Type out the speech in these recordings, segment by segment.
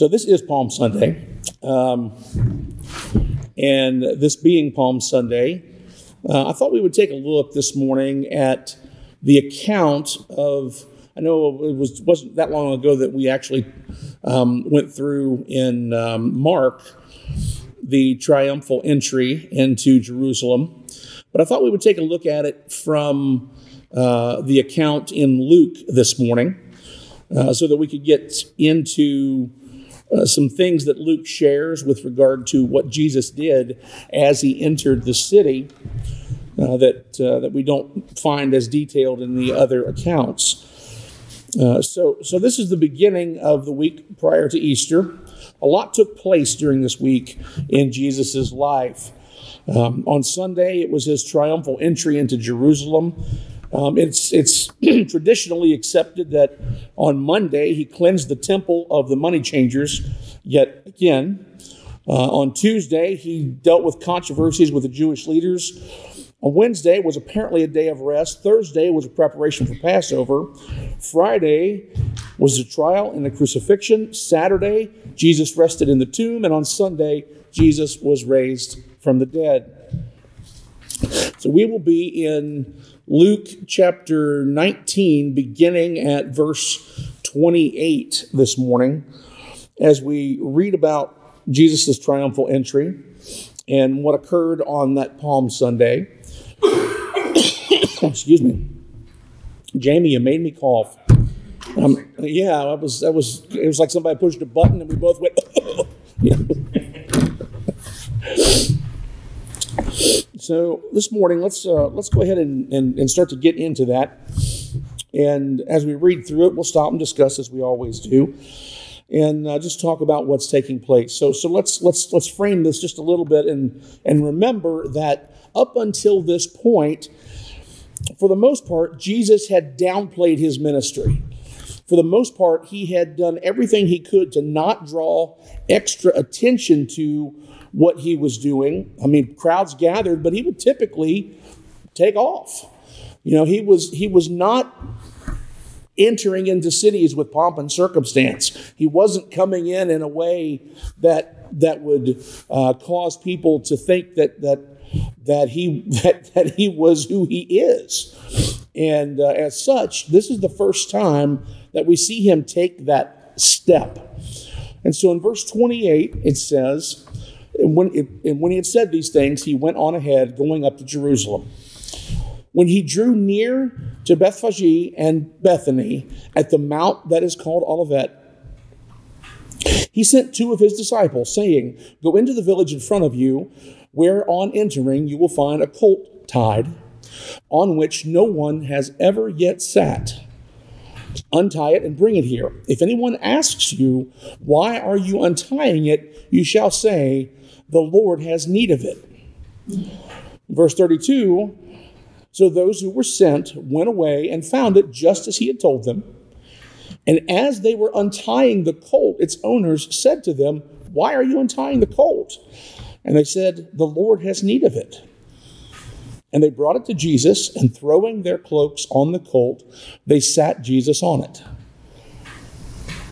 So this is Palm Sunday. Um, and this being Palm Sunday, uh, I thought we would take a look this morning at the account of. I know it was wasn't that long ago that we actually um, went through in um, Mark the triumphal entry into Jerusalem, but I thought we would take a look at it from uh, the account in Luke this morning, uh, so that we could get into uh, some things that Luke shares with regard to what Jesus did as he entered the city uh, that, uh, that we don't find as detailed in the other accounts. Uh, so, so this is the beginning of the week prior to Easter. A lot took place during this week in Jesus' life. Um, on Sunday, it was his triumphal entry into Jerusalem. Um, it's it's traditionally accepted that on Monday he cleansed the temple of the money changers. Yet again, uh, on Tuesday he dealt with controversies with the Jewish leaders. On Wednesday was apparently a day of rest. Thursday was a preparation for Passover. Friday was the trial and the crucifixion. Saturday, Jesus rested in the tomb. And on Sunday, Jesus was raised from the dead. So we will be in Luke chapter 19, beginning at verse 28 this morning, as we read about Jesus' triumphal entry and what occurred on that Palm Sunday. Excuse me. Jamie, you made me cough. Um, yeah, I was, that was, it was like somebody pushed a button and we both went. So this morning, let's uh, let's go ahead and, and, and, start to get into that. And as we read through it, we'll stop and discuss as we always do, and uh, just talk about what's taking place. So so let's let's let's frame this just a little bit and and remember that up until this point, for the most part, Jesus had downplayed his ministry. For the most part, he had done everything he could to not draw extra attention to what he was doing. I mean, crowds gathered, but he would typically take off. You know, he was he was not entering into cities with pomp and circumstance. He wasn't coming in in a way that that would uh, cause people to think that that that he that, that he was who he is. And uh, as such, this is the first time that we see him take that step. And so in verse 28, it says, and when, it, and when he had said these things, he went on ahead, going up to Jerusalem. When he drew near to Bethphage and Bethany at the mount that is called Olivet, he sent two of his disciples, saying, Go into the village in front of you, where on entering you will find a colt tied, on which no one has ever yet sat. Untie it and bring it here. If anyone asks you, Why are you untying it? you shall say, the Lord has need of it. Verse 32 So those who were sent went away and found it just as he had told them. And as they were untying the colt, its owners said to them, Why are you untying the colt? And they said, The Lord has need of it. And they brought it to Jesus, and throwing their cloaks on the colt, they sat Jesus on it.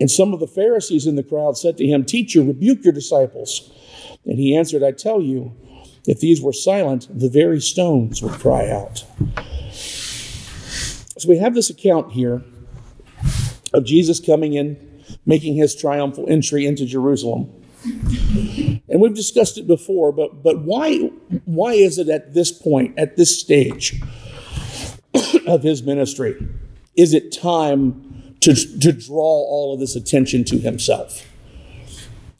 And some of the Pharisees in the crowd said to him, Teacher, rebuke your disciples. And he answered, I tell you, if these were silent, the very stones would cry out. So we have this account here of Jesus coming in, making his triumphal entry into Jerusalem. And we've discussed it before, but, but why, why is it at this point, at this stage of his ministry, is it time to, to draw all of this attention to himself.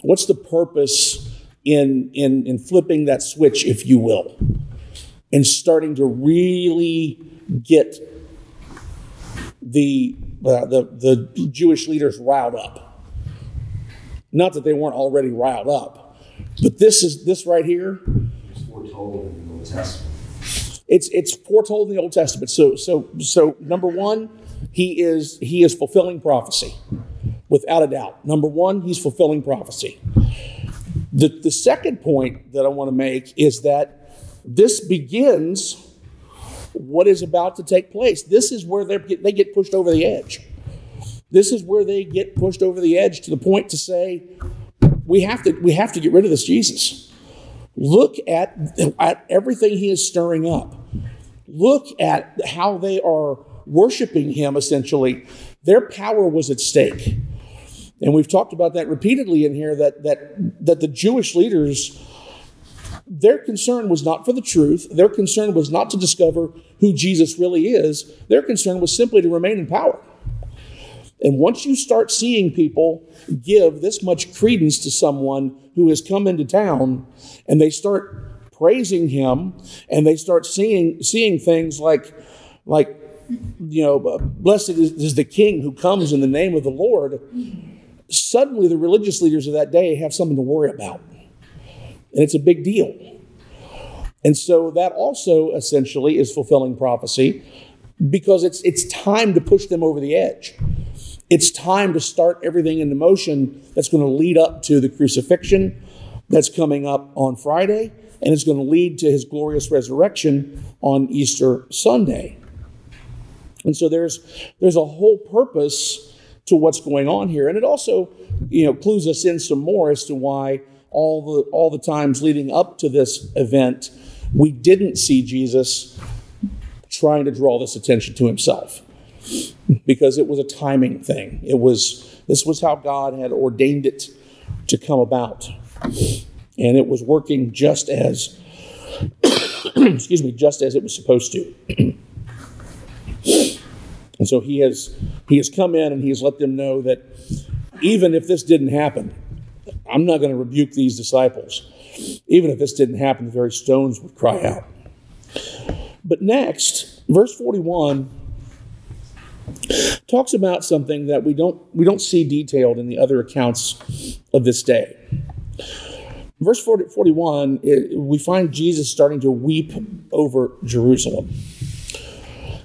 What's the purpose in, in, in flipping that switch, if you will, and starting to really get the, uh, the, the Jewish leaders riled up? Not that they weren't already riled up, But this is this right here. It's foretold in the Old Testament. It's it's foretold in the Old Testament. So so so number one, he is he is fulfilling prophecy, without a doubt. Number one, he's fulfilling prophecy. The the second point that I want to make is that this begins what is about to take place. This is where they they get pushed over the edge. This is where they get pushed over the edge to the point to say, we have to we have to get rid of this Jesus. Look at, at everything he is stirring up. Look at how they are worshiping him, essentially. Their power was at stake. And we've talked about that repeatedly in here that, that, that the Jewish leaders, their concern was not for the truth. Their concern was not to discover who Jesus really is. Their concern was simply to remain in power. And once you start seeing people give this much credence to someone who has come into town and they start praising him and they start seeing seeing things like like you know uh, blessed is, is the king who comes in the name of the lord suddenly the religious leaders of that day have something to worry about. And it's a big deal. And so that also essentially is fulfilling prophecy because it's it's time to push them over the edge. It's time to start everything into motion that's going to lead up to the crucifixion that's coming up on Friday, and it's going to lead to his glorious resurrection on Easter Sunday. And so there's there's a whole purpose to what's going on here, and it also you know clues us in some more as to why all the all the times leading up to this event we didn't see Jesus trying to draw this attention to himself because it was a timing thing. It was this was how God had ordained it to come about. And it was working just as excuse me, just as it was supposed to. And so he has he has come in and he has let them know that even if this didn't happen, I'm not going to rebuke these disciples. Even if this didn't happen, the very stones would cry out. But next, verse 41 talks about something that we don't we don't see detailed in the other accounts of this day. Verse 40, 41, it, we find Jesus starting to weep over Jerusalem.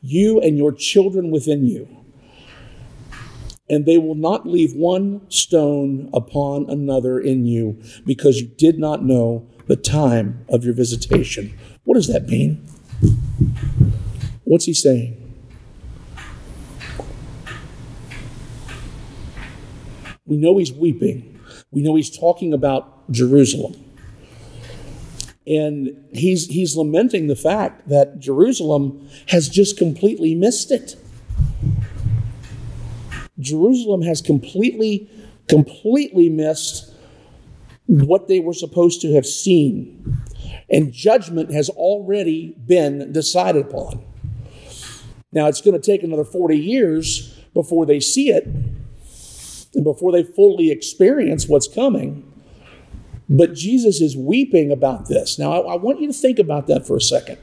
you and your children within you. And they will not leave one stone upon another in you because you did not know the time of your visitation. What does that mean? What's he saying? We know he's weeping. We know he's talking about Jerusalem. And he's, he's lamenting the fact that Jerusalem has just completely missed it. Jerusalem has completely, completely missed what they were supposed to have seen. And judgment has already been decided upon. Now, it's going to take another 40 years before they see it, and before they fully experience what's coming. But Jesus is weeping about this. Now, I, I, want you to think about that for a second.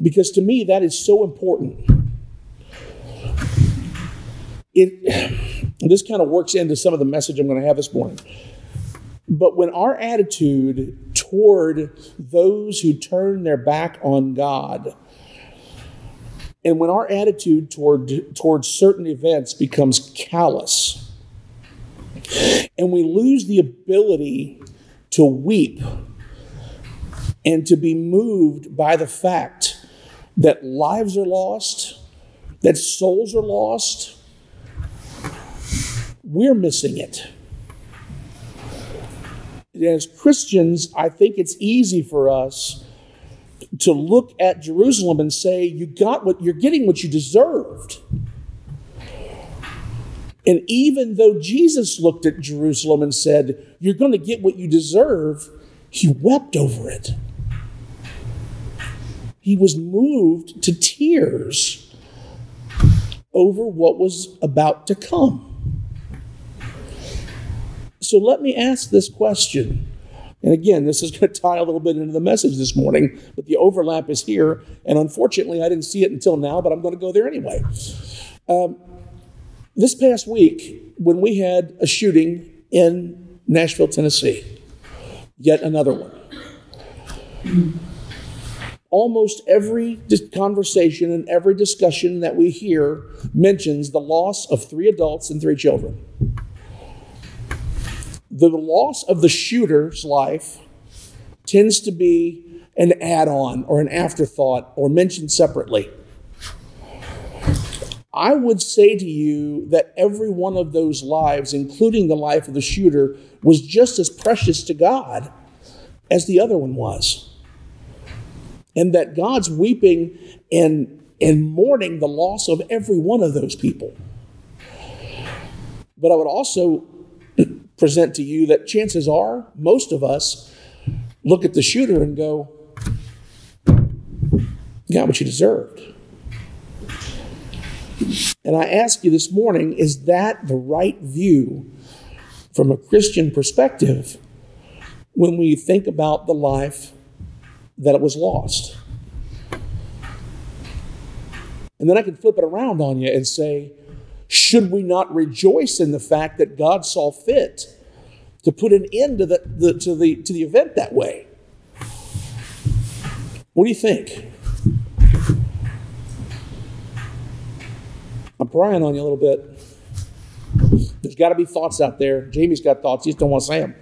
Because to me, that is so important. It, this kind of works into some of the message I'm going to have this morning. But when our attitude toward those who turn their back on God and when our attitude toward, toward certain events becomes callous, and we lose the ability to weep and to be moved by the fact that lives are lost, that souls are lost, we're missing it. As Christians, I think it's easy for us to look at Jerusalem and say, you got what you're getting what you deserved. And even though Jesus looked at Jerusalem and said, You're going to get what you deserve, he wept over it. He was moved to tears over what was about to come. So let me ask this question. And again, this is going to tie a little bit into the message this morning, but the overlap is here. And unfortunately, I didn't see it until now, but I'm going to go there anyway. Um, this past week, when we had a shooting in Nashville, Tennessee, yet another one. Almost every conversation and every discussion that we hear mentions the loss of three adults and three children. The loss of the shooter's life tends to be an add on or an afterthought or mentioned separately. I would say to you that every one of those lives, including the life of the shooter, was just as precious to God as the other one was. And that God's weeping and, and mourning the loss of every one of those people. But I would also present to you that chances are most of us look at the shooter and go, You got what you deserved. And I ask you this morning is that the right view from a Christian perspective when we think about the life that it was lost? And then I can flip it around on you and say, should we not rejoice in the fact that God saw fit to put an end to the, the, to the, to the event that way? What do you think? Prying on you a little bit. There's got to be thoughts out there. Jamie's got thoughts. You just don't want to say them.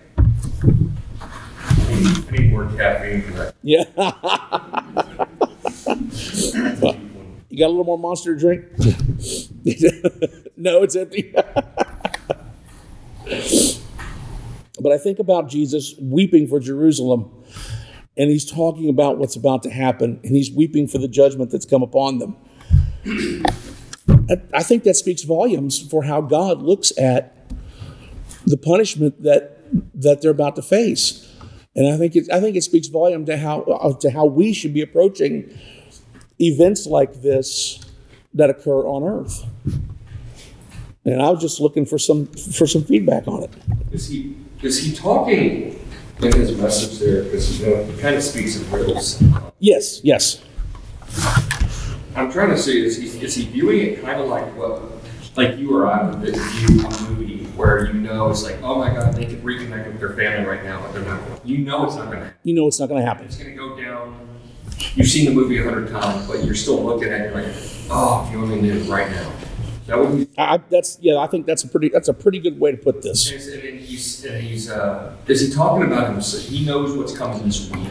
I need more caffeine for that. Yeah. you got a little more monster to drink? no, it's empty. but I think about Jesus weeping for Jerusalem, and he's talking about what's about to happen, and he's weeping for the judgment that's come upon them. I think that speaks volumes for how God looks at the punishment that that they're about to face, and I think it, I think it speaks volume to how uh, to how we should be approaching events like this that occur on Earth. And I was just looking for some for some feedback on it. Is he is he talking in his message there? Because you know, he kind of speaks in riddles. Yes, yes. I'm trying to see is he is he viewing it kind of like what, like you or I would view a movie where you know it's like, oh my God, they could reconnect with their family right now, but they're not. You know it's not going to happen. You know it's not going to happen. It's going to go down. You've seen the movie a hundred times, but you're still looking at it like, oh, if you only knew right now. That would be. I, that's yeah. I think that's a pretty that's a pretty good way to put this. And he's, and he's uh, is he talking about himself? He knows what's coming this week,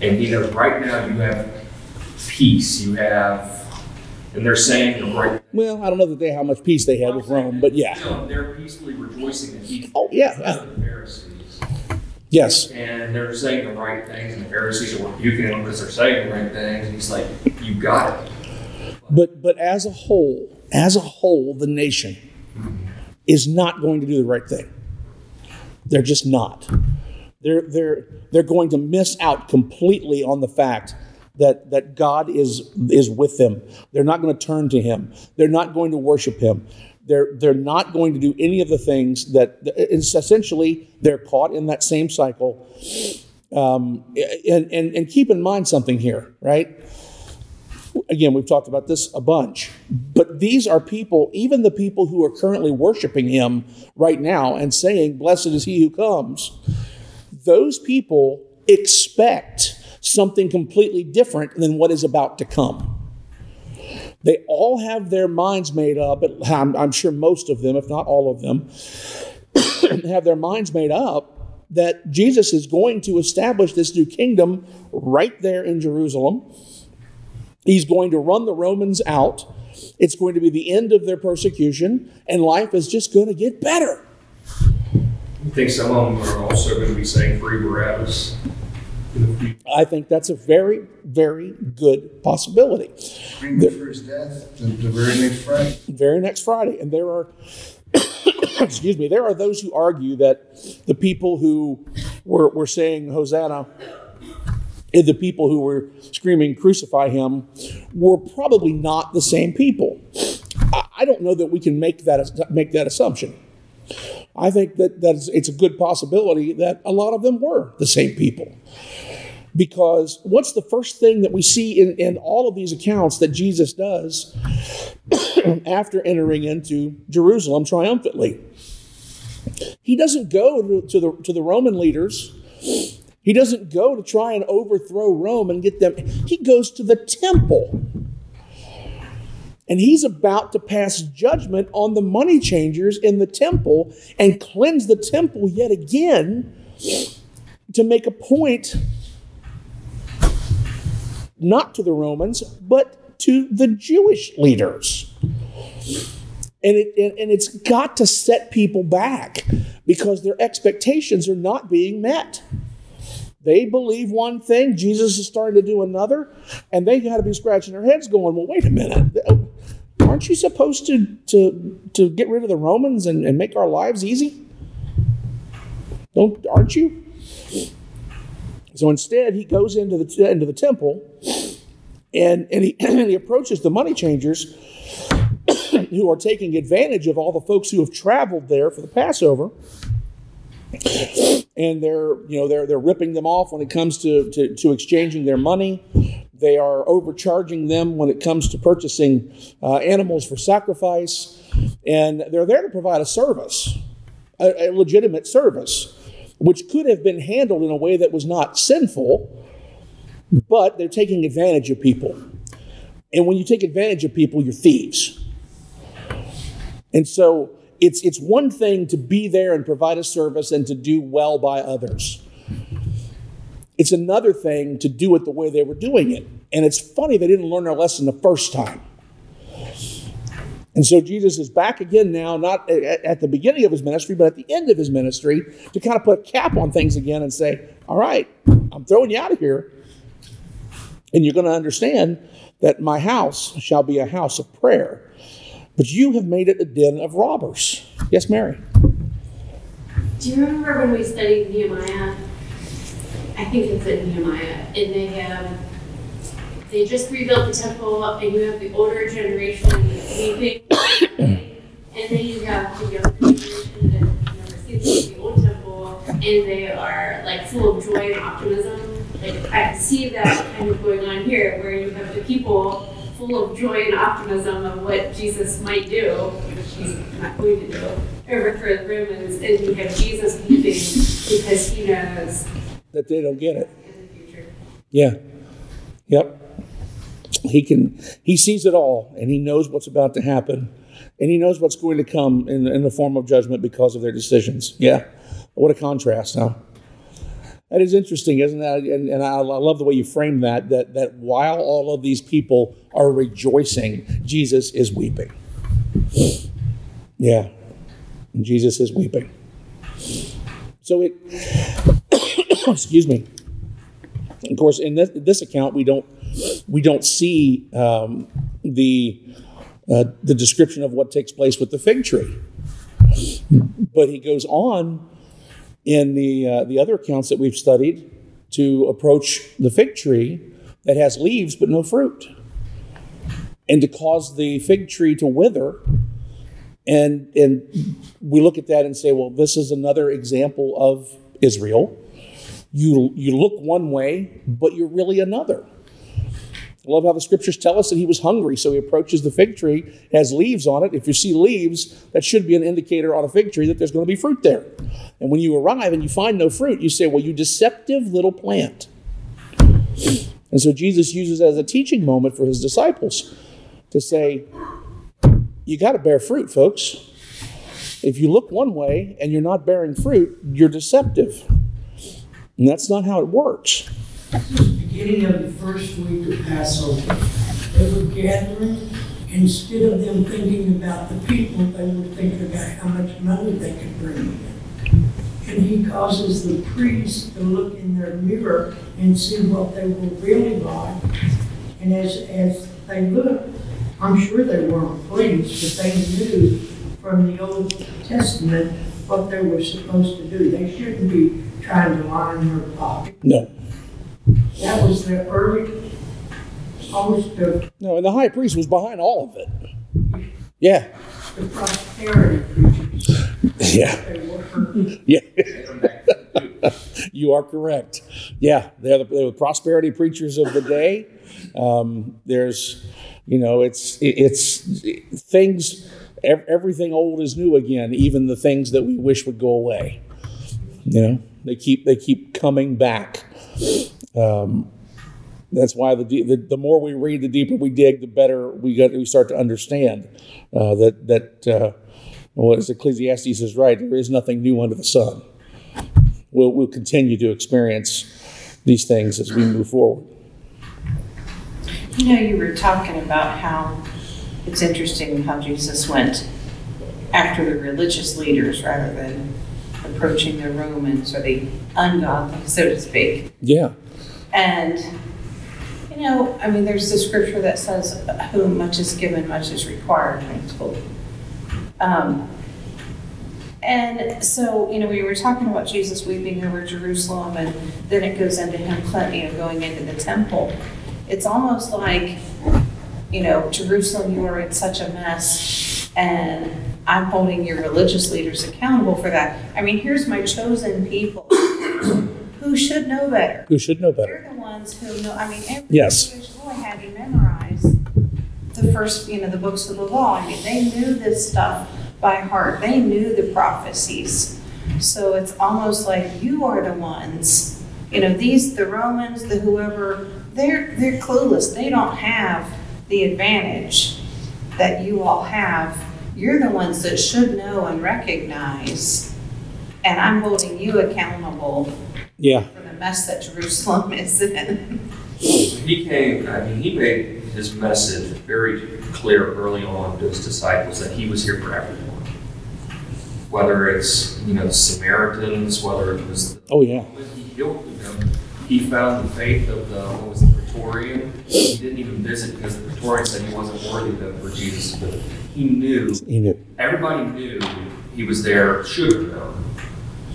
and he knows right now you have peace. You have, and they're saying the right. Well, I don't know that they how much peace they had with Rome, but yeah. No, they're peacefully rejoicing that he. Oh yeah. yeah. The Pharisees, Yes. and they're saying the right things, and the Pharisees are rebuking them because they're saying the right things, and he's like, "You got it." But but as a whole, as a whole, the nation is not going to do the right thing. They're just not. They're they're they're going to miss out completely on the fact that that God is is with them. They're not going to turn to Him. They're not going to worship Him. They're they're not going to do any of the things that it's essentially they're caught in that same cycle. Um, and, and and keep in mind something here, right? again, we've talked about this a bunch, but these are people, even the people who are currently worshiping him right now and saying, Blessed is he who comes, those people expect something completely different than what is about to come. They all have their minds made up, I'm, I'm sure most of them, if not all of them, have their minds made up that Jesus is going to establish this new kingdom right there in Jerusalem He's going to run the Romans out. It's going to be the end of their persecution, and life is just going to get better. You think some of them are also going to be saying free Barabbas? I think that's a very, very good possibility. Bring his death the, the very next Friday. Very next Friday. And there are excuse me, there are those who argue that the people who were, were saying Hosanna and the people who were screaming crucify him were probably not the same people. I don't know that we can make that make that assumption. I think that that's, it's a good possibility that a lot of them were the same people. Because what's the first thing that we see in, in all of these accounts that Jesus does after entering into Jerusalem triumphantly? He doesn't go to, the, to the Roman leaders. He doesn't go to try and overthrow Rome and get them. He goes to the temple. And he's about to pass judgment on the money changers in the temple and cleanse the temple yet again to make a point not to the Romans, but to the Jewish leaders. And, it, and, it's got to set people back because their expectations are not being met. They believe one thing, Jesus is starting to do another, and they got to be scratching their heads going, well, wait a minute. Aren't you supposed to, to, to get rid of the Romans and, and make our lives easy? Don't, aren't you? So instead, he goes into the, into the temple and, and, he, and he approaches the money changers who are taking advantage of all the folks who have traveled there for the Passover. And they're you know they're they're ripping them off when it comes to, to, to exchanging their money. They are overcharging them when it comes to purchasing uh, animals for sacrifice, and they're there to provide a service, a, a legitimate service, which could have been handled in a way that was not sinful, but they're taking advantage of people. And when you take advantage of people, you're thieves. And so it's, it's one thing to be there and provide a service and to do well by others. It's another thing to do it the way they were doing it. And it's funny they didn't learn their lesson the first time. And so Jesus is back again now, not at the beginning of his ministry, but at the end of his ministry, to kind of put a cap on things again and say, All right, I'm throwing you out of here. And you're going to understand that my house shall be a house of prayer but you have made it a den of robbers. Yes, Mary. Do you remember when we studied Nehemiah? I think it's in Nehemiah, and they have they just rebuilt the temple, and you have the older generation and then you have the seen the old temple, and they are like full of joy and optimism. Like I see that kind of going on here, where you have the people full of joy and optimism of what Jesus might do, which he's not going to do, over for the Romans, and you have Jesus weeping because he knows that they don't get it. Yeah. Yep. He can he sees it all and he knows what's about to happen. And he knows what's going to come in, in the form of judgment because of their decisions. Yeah. What a contrast, huh? That is interesting, isn't that? And, and I, I, love the way you frame that, that, that while all of these people are rejoicing, Jesus is weeping. Yeah, and Jesus is weeping. So it, excuse me. Of course, in this, this, account, we don't we don't see um, the uh, the description of what takes place with the fig tree, but he goes on in the, uh, the other accounts that we've studied to approach the fig tree that has leaves but no fruit, and to cause the fig tree to wither. And, and we look at that and say, well, this is another example of Israel. You, you look one way, but you're really another. I love how the scriptures tell us that he was hungry, so he approaches the fig tree, has leaves on it. If you see leaves, that should be an indicator on a fig tree that there's going to be fruit there. And when you arrive and you find no fruit, you say, Well, you deceptive little plant. And so Jesus uses as a teaching moment for his disciples to say, You got to bear fruit, folks. If you look one way and you're not bearing fruit, you're deceptive. And that's not how it works beginning of the first week of Passover. They were gathering. Instead of them thinking about the people, they were thinking about how much money they could bring in. And he causes the priests to look in their mirror and see what they were really like. And as, as they looked, I'm sure they weren't pleased, but they knew from the Old Testament what they were supposed to do. They shouldn't be trying to line their pocket. No. That was the early, almost the, No, and the high priest was behind all of it. Yeah. the prosperity preachers. Yeah. They were Yeah. Come back to the- You are correct. Yeah, they're the, they're the prosperity preachers of the day. Um, there's, you know, it's it, it's things. ev- Everything old is new again. Even the things that we wish would go away. You know, they keep they keep coming back. Um, that's why the, the the more we read, the deeper we dig, the better we get. We start to understand uh, that that uh, what is Ecclesiastes is right. There is nothing new under the sun we'll, we'll continue to experience these things as we move forward. You know, you were talking about how it's interesting how Jesus went after the religious leaders rather than approaching the Romans or the ungodly, so to speak. Yeah, And, you know, I mean, there's the scripture that says, whom much is given, much is required. Um, and so, you know, we were talking about Jesus weeping over Jerusalem, and then it goes into him, you know, going into the temple. It's almost like, you know, Jerusalem, you are in such a mess, and I'm holding your religious leaders accountable for that. I mean, here's my chosen people who should know better. who should know better? They're the ones who know, I mean, every Yes. Jewish boy had to memorize the first, you know, the books of the law. I mean, they knew this stuff by heart. They knew the prophecies. So it's almost like you are the ones, you know, these, the Romans, the whoever, they're, they're clueless. They don't have the advantage that you all have. You're the ones that should know and recognize. And I'm holding you accountable Yeah, for the mess that Jerusalem is in. He came, I mean, he made his message very clear early on to his disciples that he was here for everyone. Whether it's, you know, the Samaritans, whether it was oh yeah, when he healed them, he found the faith of the, what was the Praetorian. He didn't even visit because the Praetorian said he wasn't worthy of for Jesus. But he knew, he knew. everybody knew he was there, should have known,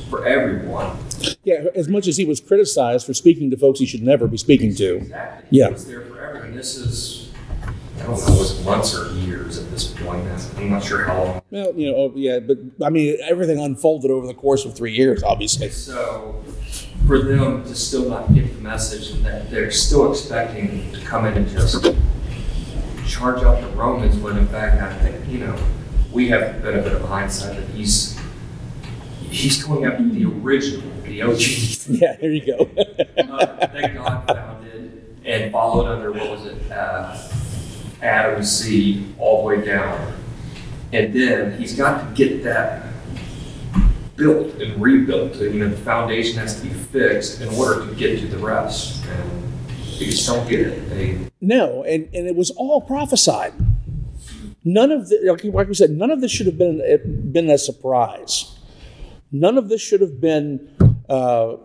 for everyone. Yeah, as much as he was criticized for speaking to folks he should never be speaking to. Exactly. Yeah. He was there for everyone. This is, I don't know, was months or years at this point? I'm not sure how long. Well, you know, oh, yeah, but I mean, everything unfolded over the course of three years, obviously. So for them to still not get the message and that they're still expecting to come in and just charge out the Romans when in fact I think, you know, we have the benefit of hindsight that he's he's going after the original, the Yeah, there you go. uh, God founded and followed under what was it, uh, Adam's seed all the way down. And then he's got to get that built and rebuilt. You know, the foundation has to be fixed in order to get to the rest. And you just don't get it. They, no, and, and it was all prophesied. None of the, like like we said, none of this should have been been a surprise. None of this should have been uh,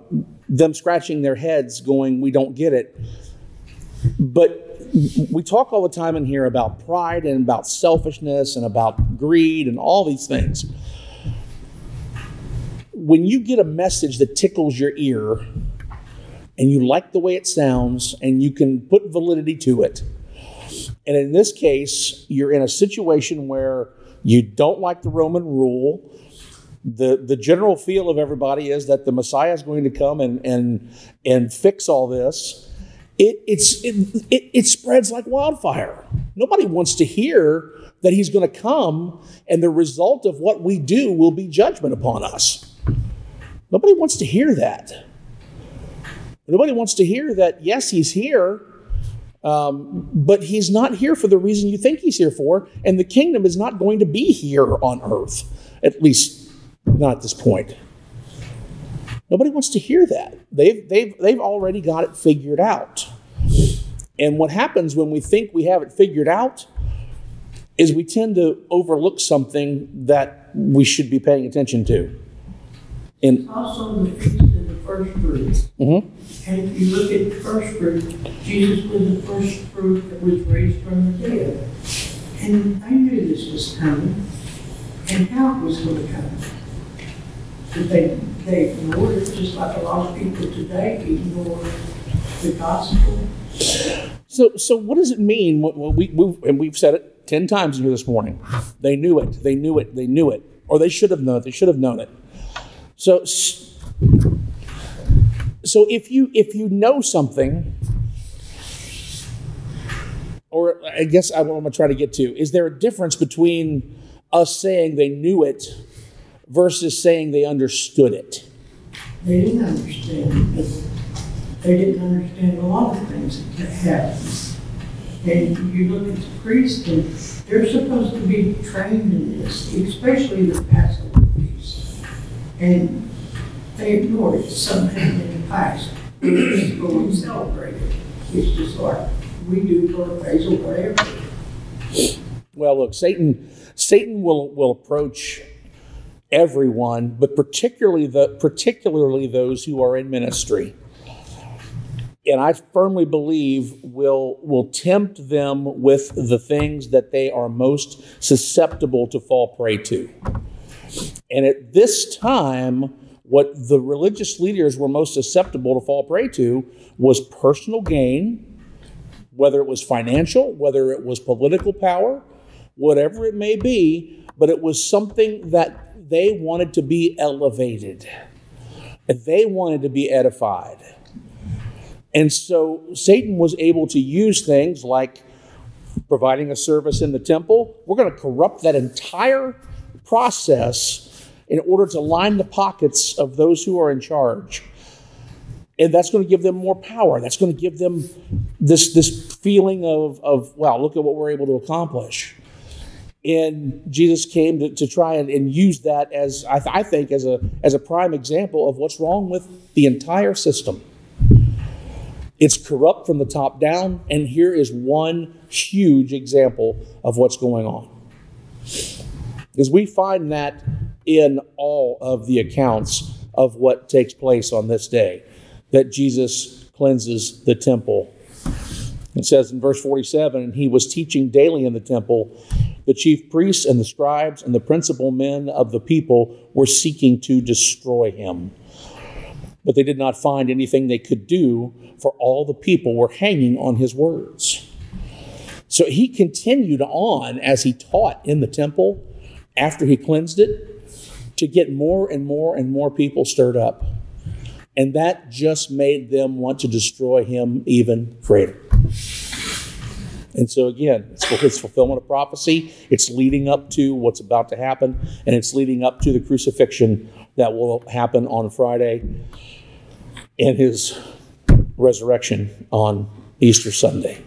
them scratching their heads, going, "We don't get it." But we talk all the time in here about pride and about selfishness and about greed and all these things. When you get a message that tickles your ear and you like the way it sounds and you can put validity to it, and in this case, you're in a situation where you don't like the Roman rule. The, the general feel of everybody is that the Messiah is going to come and, and, and fix all this. It, it's, it, it, it spreads like wildfire. Nobody wants to hear that he's going to come and the result of what we do will be judgment upon us. Nobody wants to hear that. Nobody wants to hear that, yes, he's here, um, but he's not here for the reason you think he's here for, and the kingdom is not going to be here on earth, at least not at this point. Nobody wants to hear that. They've, they've, they've already got it figured out. And what happens when we think we have it figured out is we tend to overlook something that we should be paying attention to. And also the feast of the first fruits. Mm-hmm. And if you look at the first fruit, Jesus was the first fruit that was raised from the dead. And I knew this was coming. and how it was going to come. They, they ignored it, just like a lot of people today ignore the gospel. So, so what does it mean? We, we, and we've said it 10 times here this morning. They knew it. They knew it. They knew it. Or they should have known it. They should have known it. So, so if you if you know something, or I guess I'm going to try to get to is there a difference between us saying they knew it versus saying they understood it? They didn't understand, they didn't understand a lot of things that happened. And you look at the priests, and they're supposed to be trained in this, especially the Passover piece. And they ignored it, something in the past. They just go and celebrate it. It's just like we do birthdays or whatever. Well, look, Satan Satan will will approach everyone, but particularly the particularly those who are in ministry. And I firmly believe will will tempt them with the things that they are most susceptible to fall prey to. And at this time, what the religious leaders were most susceptible to fall prey to was personal gain, whether it was financial, whether it was political power, whatever it may be, but it was something that they wanted to be elevated. And they wanted to be edified. And so Satan was able to use things like providing a service in the temple. We're going to corrupt that entire process in order to line the pockets of those who are in charge. And that's going to give them more power. That's going to give them this, this feeling of, of, wow, look at what we're able to accomplish. And Jesus came to, to try and, and use that as, I, th- I think, as a, as a prime example of what's wrong with the entire system. It's corrupt from the top down, and here is one huge example of what's going on. Because we find that in all of the accounts of what takes place on this day, that Jesus cleanses the temple. It says in verse 47 and he was teaching daily in the temple. The chief priests and the scribes and the principal men of the people were seeking to destroy him but they did not find anything they could do, for all the people were hanging on his words. So he continued on as he taught in the temple after he cleansed it to get more and more and more people stirred up. And that just made them want to destroy him even greater. And so, again, it's, it's fulfillment of prophecy. It's leading up to what's about to happen, and it's leading up to the crucifixion that will happen on Friday and his resurrection on Easter Sunday.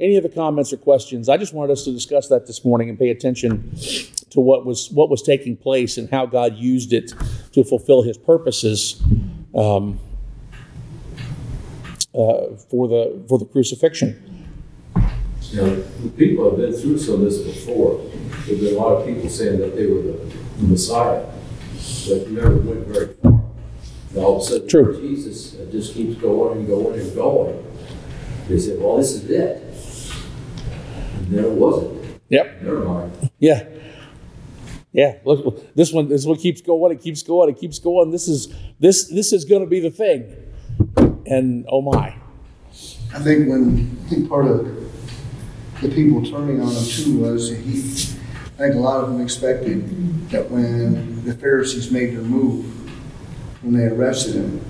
Any other comments or questions? I just wanted us to discuss that this morning and pay attention to what was what was taking place and how God used it to fulfill His purposes um, for the for the crucifixion. You know, the people have been through some of this before. There've been a lot of people saying that they were the Messiah, but never went very far. And all of a sudden, True. Jesus uh, just keeps going and going and going. They said, well, this is it. And then it wasn't. Yep. Never mind. Yeah. Yeah. Look, this one, this one keeps going. It keeps going. It keeps going. This is this this is going to be the thing. And oh my. I think when, I think part of the people turning on him too was he, I think a lot of them expected that when the Pharisees made their move, when they arrested him,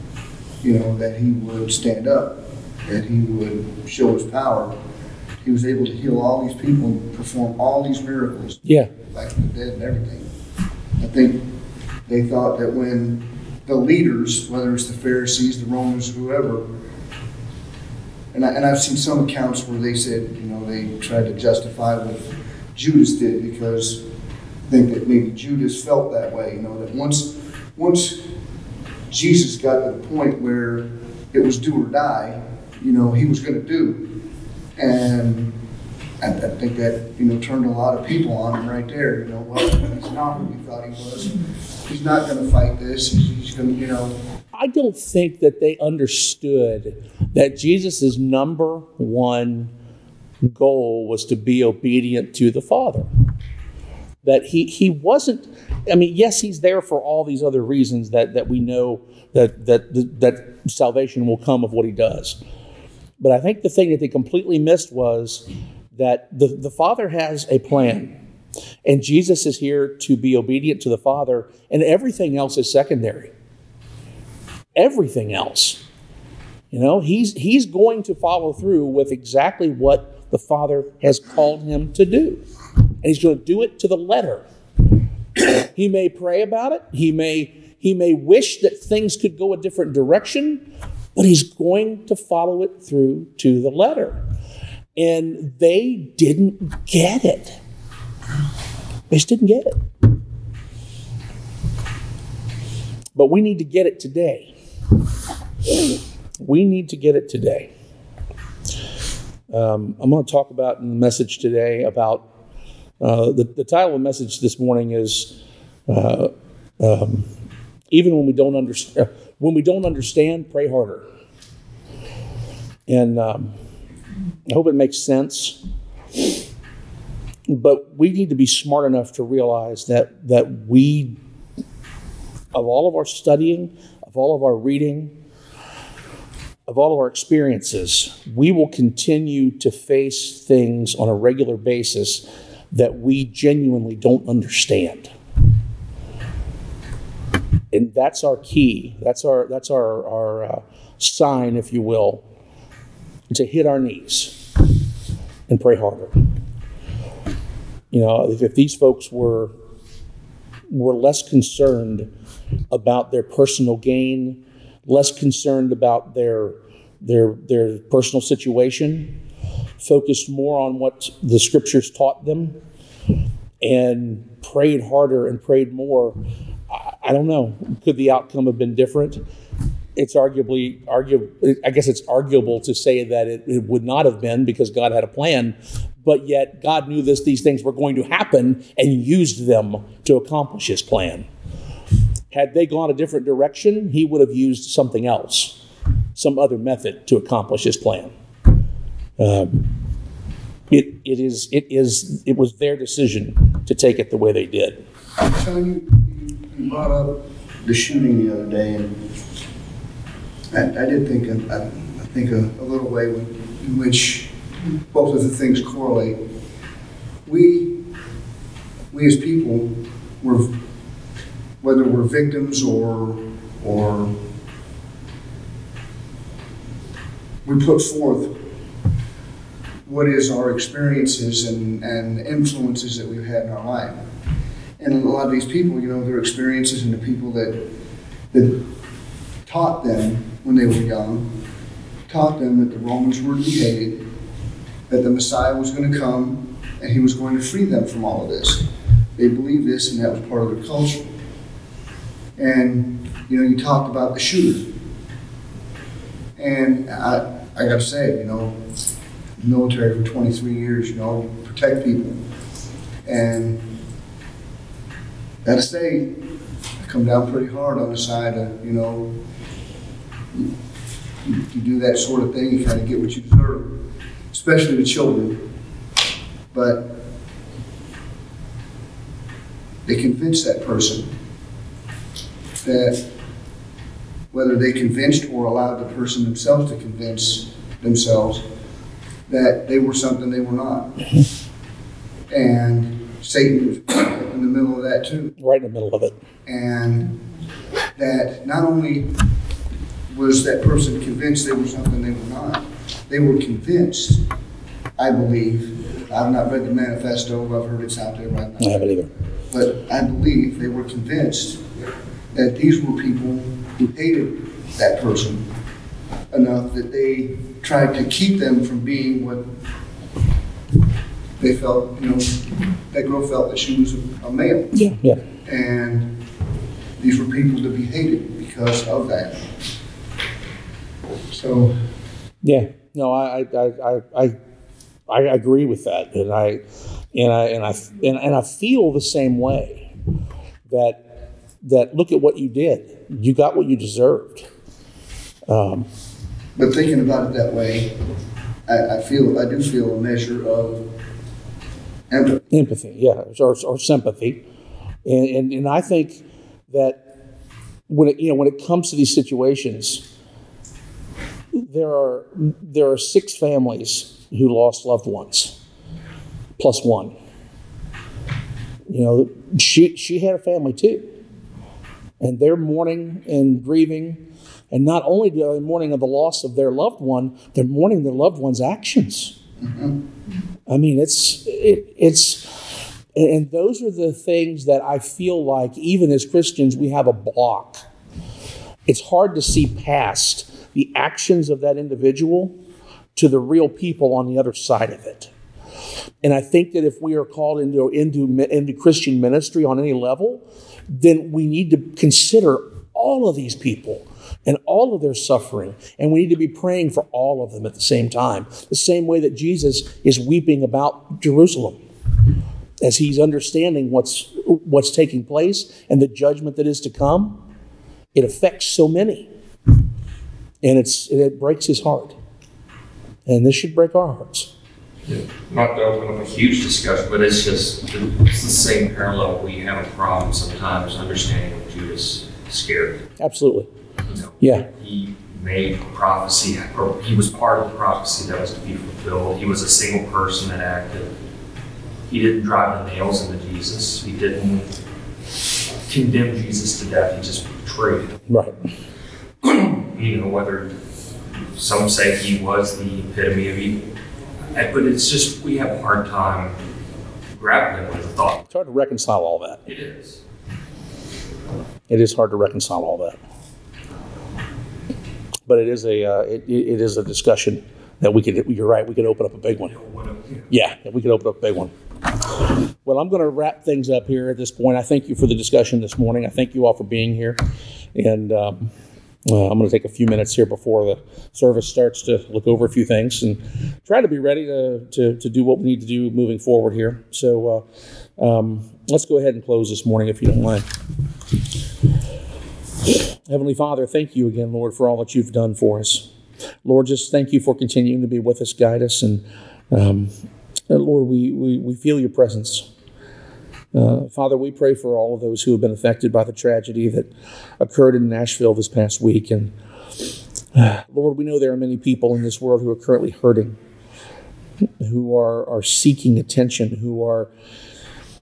you know, that he would stand up, that he would show his power. He was able to heal all these people and perform all these miracles, Yeah. like the dead and everything. I think they thought that when the leaders, whether it's the Pharisees, the Romans, whoever, and, I, and I've seen some accounts where they said, you know, they tried to justify what Judas did because I think that maybe Judas felt that way, you know, that once, once Jesus got to the point where it was do or die, you know, he was going to do. And I, I think that, you know, turned a lot of people on him right there, you know, well, he's not who we thought he was. He's not going to fight this. He's, going to, you know, I don't think that they understood that Jesus' number one goal was to be obedient to the Father. that he he wasn't. I mean, yes, he's there for all these other reasons that that we know that that that salvation will come of what he does. But I think the thing that they completely missed was that the, the Father has a plan. And Jesus is here to be obedient to the Father, and everything else is secondary. Everything else. You know, he's, he's going to follow through with exactly what the Father has called him to do. And he's going to do it to the letter. he may pray about it, he may, he may wish that things could go a different direction, but he's going to follow it through to the letter. And they didn't get it. They just didn't get it. But we need to get it today. We need to get it today. Um, I'm going to talk about in the message today about uh, the, the title of the message this morning is uh, um, even when we don't understand when we don't understand pray harder and um, i hope it makes sense but we need to be smart enough to realize that that we of all of our studying of all of our reading of all of our experiences we will continue to face things on a regular basis that we genuinely don't understand. And that's our key. That's our that's our our uh, sign if you will to hit our knees and pray harder you know if, if these folks were were less concerned about their personal gain less concerned about their their their personal situation focused more on what the scriptures taught them and prayed harder and prayed more I, I don't know. Could the outcome have been different it's arguably argue i guess it's arguable to say that it, it would not have been because god had a plan but yet god knew this these things were going to happen and used them to accomplish his plan. Had they gone a different direction he would have used something else some other method to accomplish his plan. Um, it, it is it is it was their decision to take it the way they did. Sean, you, you brought up the shooting the other day, and I, I did think, of- I, I think a, a little way in which both of the things correlate. We, we as people, were, whether we're victims or, or we put forth what is our experiences and, and influences that we've had in our life. And a lot of these people, you know, their experiences and the people that that taught them when they were young, taught them that the Romans were to be hated, that the Messiah was going to come, and he was going to free them from all of this. They believed this, and that was part of their culture. And you know, you talked about the shooter, and I, I got to say, you know, military for 23 years, you know, protect people, and gotta say, I come down pretty hard on the side of, you know, you, you do that sort of thing, you kind of get what you deserve, especially with children. But they convince that person that whether they convinced or allowed the person themselves to convince themselves that they were something they were not. And Satan was in the middle of that too. right in the middle of it And that not only was that person convinced they were something they were not, they were convinced, I believe, I've not read the manifesto, I've heard it's out there right i now, haven't either but I believe they were convinced that these were people who hated that person enough that they tried to keep them from being what they felt, you know, that girl felt that she was a male. yeah. Yeah. And these were people to be hated because of that. So, Yeah, no, I, I, I, I, I agree with that, and I, and I, and I, and, and I feel the same way. That, that look at what you did. You got what you deserved. Um, but thinking about it that way, I, I feel, I do feel a measure of Empathy. empathy, yeah, or, or sympathy, and, and and I think that when it you know when it comes to these situations, there are there are six families who lost loved ones, plus one. You know, she she had a family too, and they're mourning and grieving, and not only are they mourning of the loss of their loved one, they're mourning their loved one's actions. I mean, it's it, it's, and those are the things that I feel like even as Christians we have a block. It's hard to see past the actions of that individual to the real people on the other side of it. And I think that if we are called into into into Christian ministry on any level, then we need to consider all of these people and all of their suffering. And we need to be praying for all of them at the same time. The same way that Jesus is weeping about Jerusalem as he's understanding what's what's taking place and the judgment that is to come. It affects so many. And it's it breaks his heart. And this should break our hearts. Not to open up a huge discussion, but it's just, it's the same parallel. We have a problem sometimes understanding what Judas Iscariot. Absolutely. You know, Yeah. He made prophecy, or he was part of the prophecy that was to be fulfilled. He was a single person that acted. He didn't drive the nails into Jesus. He didn't condemn Jesus to death. He just betrayed him. Right. You know, whether some say he was the epitome of evil. But it's just, we have a hard time grappling with the thought. It's hard to reconcile all that. It is. It is hard to reconcile all that. But it is a uh, it, it is a discussion that we could. You're right. We could open up a big one. Yeah, we could open up a big one. Well, I'm going to wrap things up here at this point. I thank you for the discussion this morning. I thank you all for being here, and um, uh, I'm going to take a few minutes here before the service starts to look over a few things and try to be ready to to, to do what we need to do moving forward here. So uh, um, let's go ahead and close this morning, if you don't mind. Heavenly Father, thank you again, Lord, for all that you've done for us. Lord, just thank you for continuing to be with us, guide us, and um, Lord, we, we, we feel your presence. Uh, Father, we pray for all of those who have been affected by the tragedy that occurred in Nashville this past week. And uh, Lord, we know there are many people in this world who are currently hurting, who are, are seeking attention, who are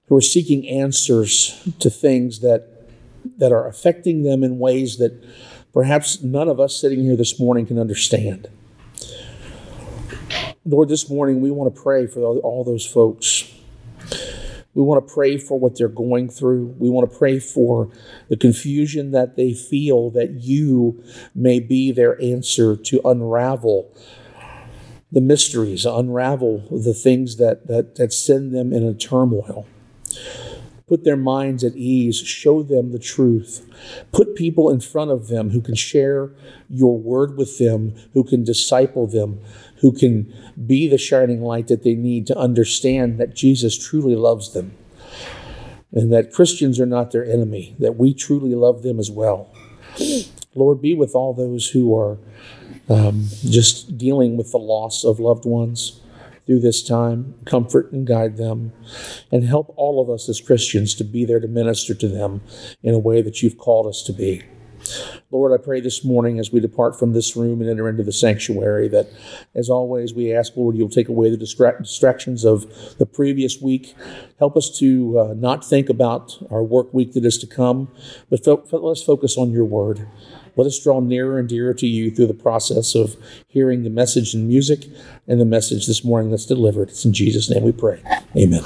who are seeking answers to things that that are affecting them in ways that perhaps none of us sitting here this morning can understand. Lord, this morning we want to pray for all those folks. We want to pray for what they're going through. We want to pray for the confusion that they feel that you may be their answer to unravel the mysteries, unravel the things that, that, that send them in a turmoil. Put their minds at ease, show them the truth, put people in front of them who can share your word with them, who can disciple them, who can be the shining light that they need to understand that Jesus truly loves them and that Christians are not their enemy, that we truly love them as well. Lord, be with all those who are um, just dealing with the loss of loved ones through this time, comfort and guide them, and help all of us as Christians to be there to minister to them in a way that you've called us to be. Lord, I pray this morning as we depart from this room and enter into the sanctuary that, as always, we ask, Lord, you'll take away the distra- distractions of the previous week. Help us to uh, not think about our work week that is to come, but fo- let us focus on your word. Let us draw nearer and dearer to you through the process of hearing the message and music and the message this morning that's delivered. It's in Jesus' name we pray. Amen.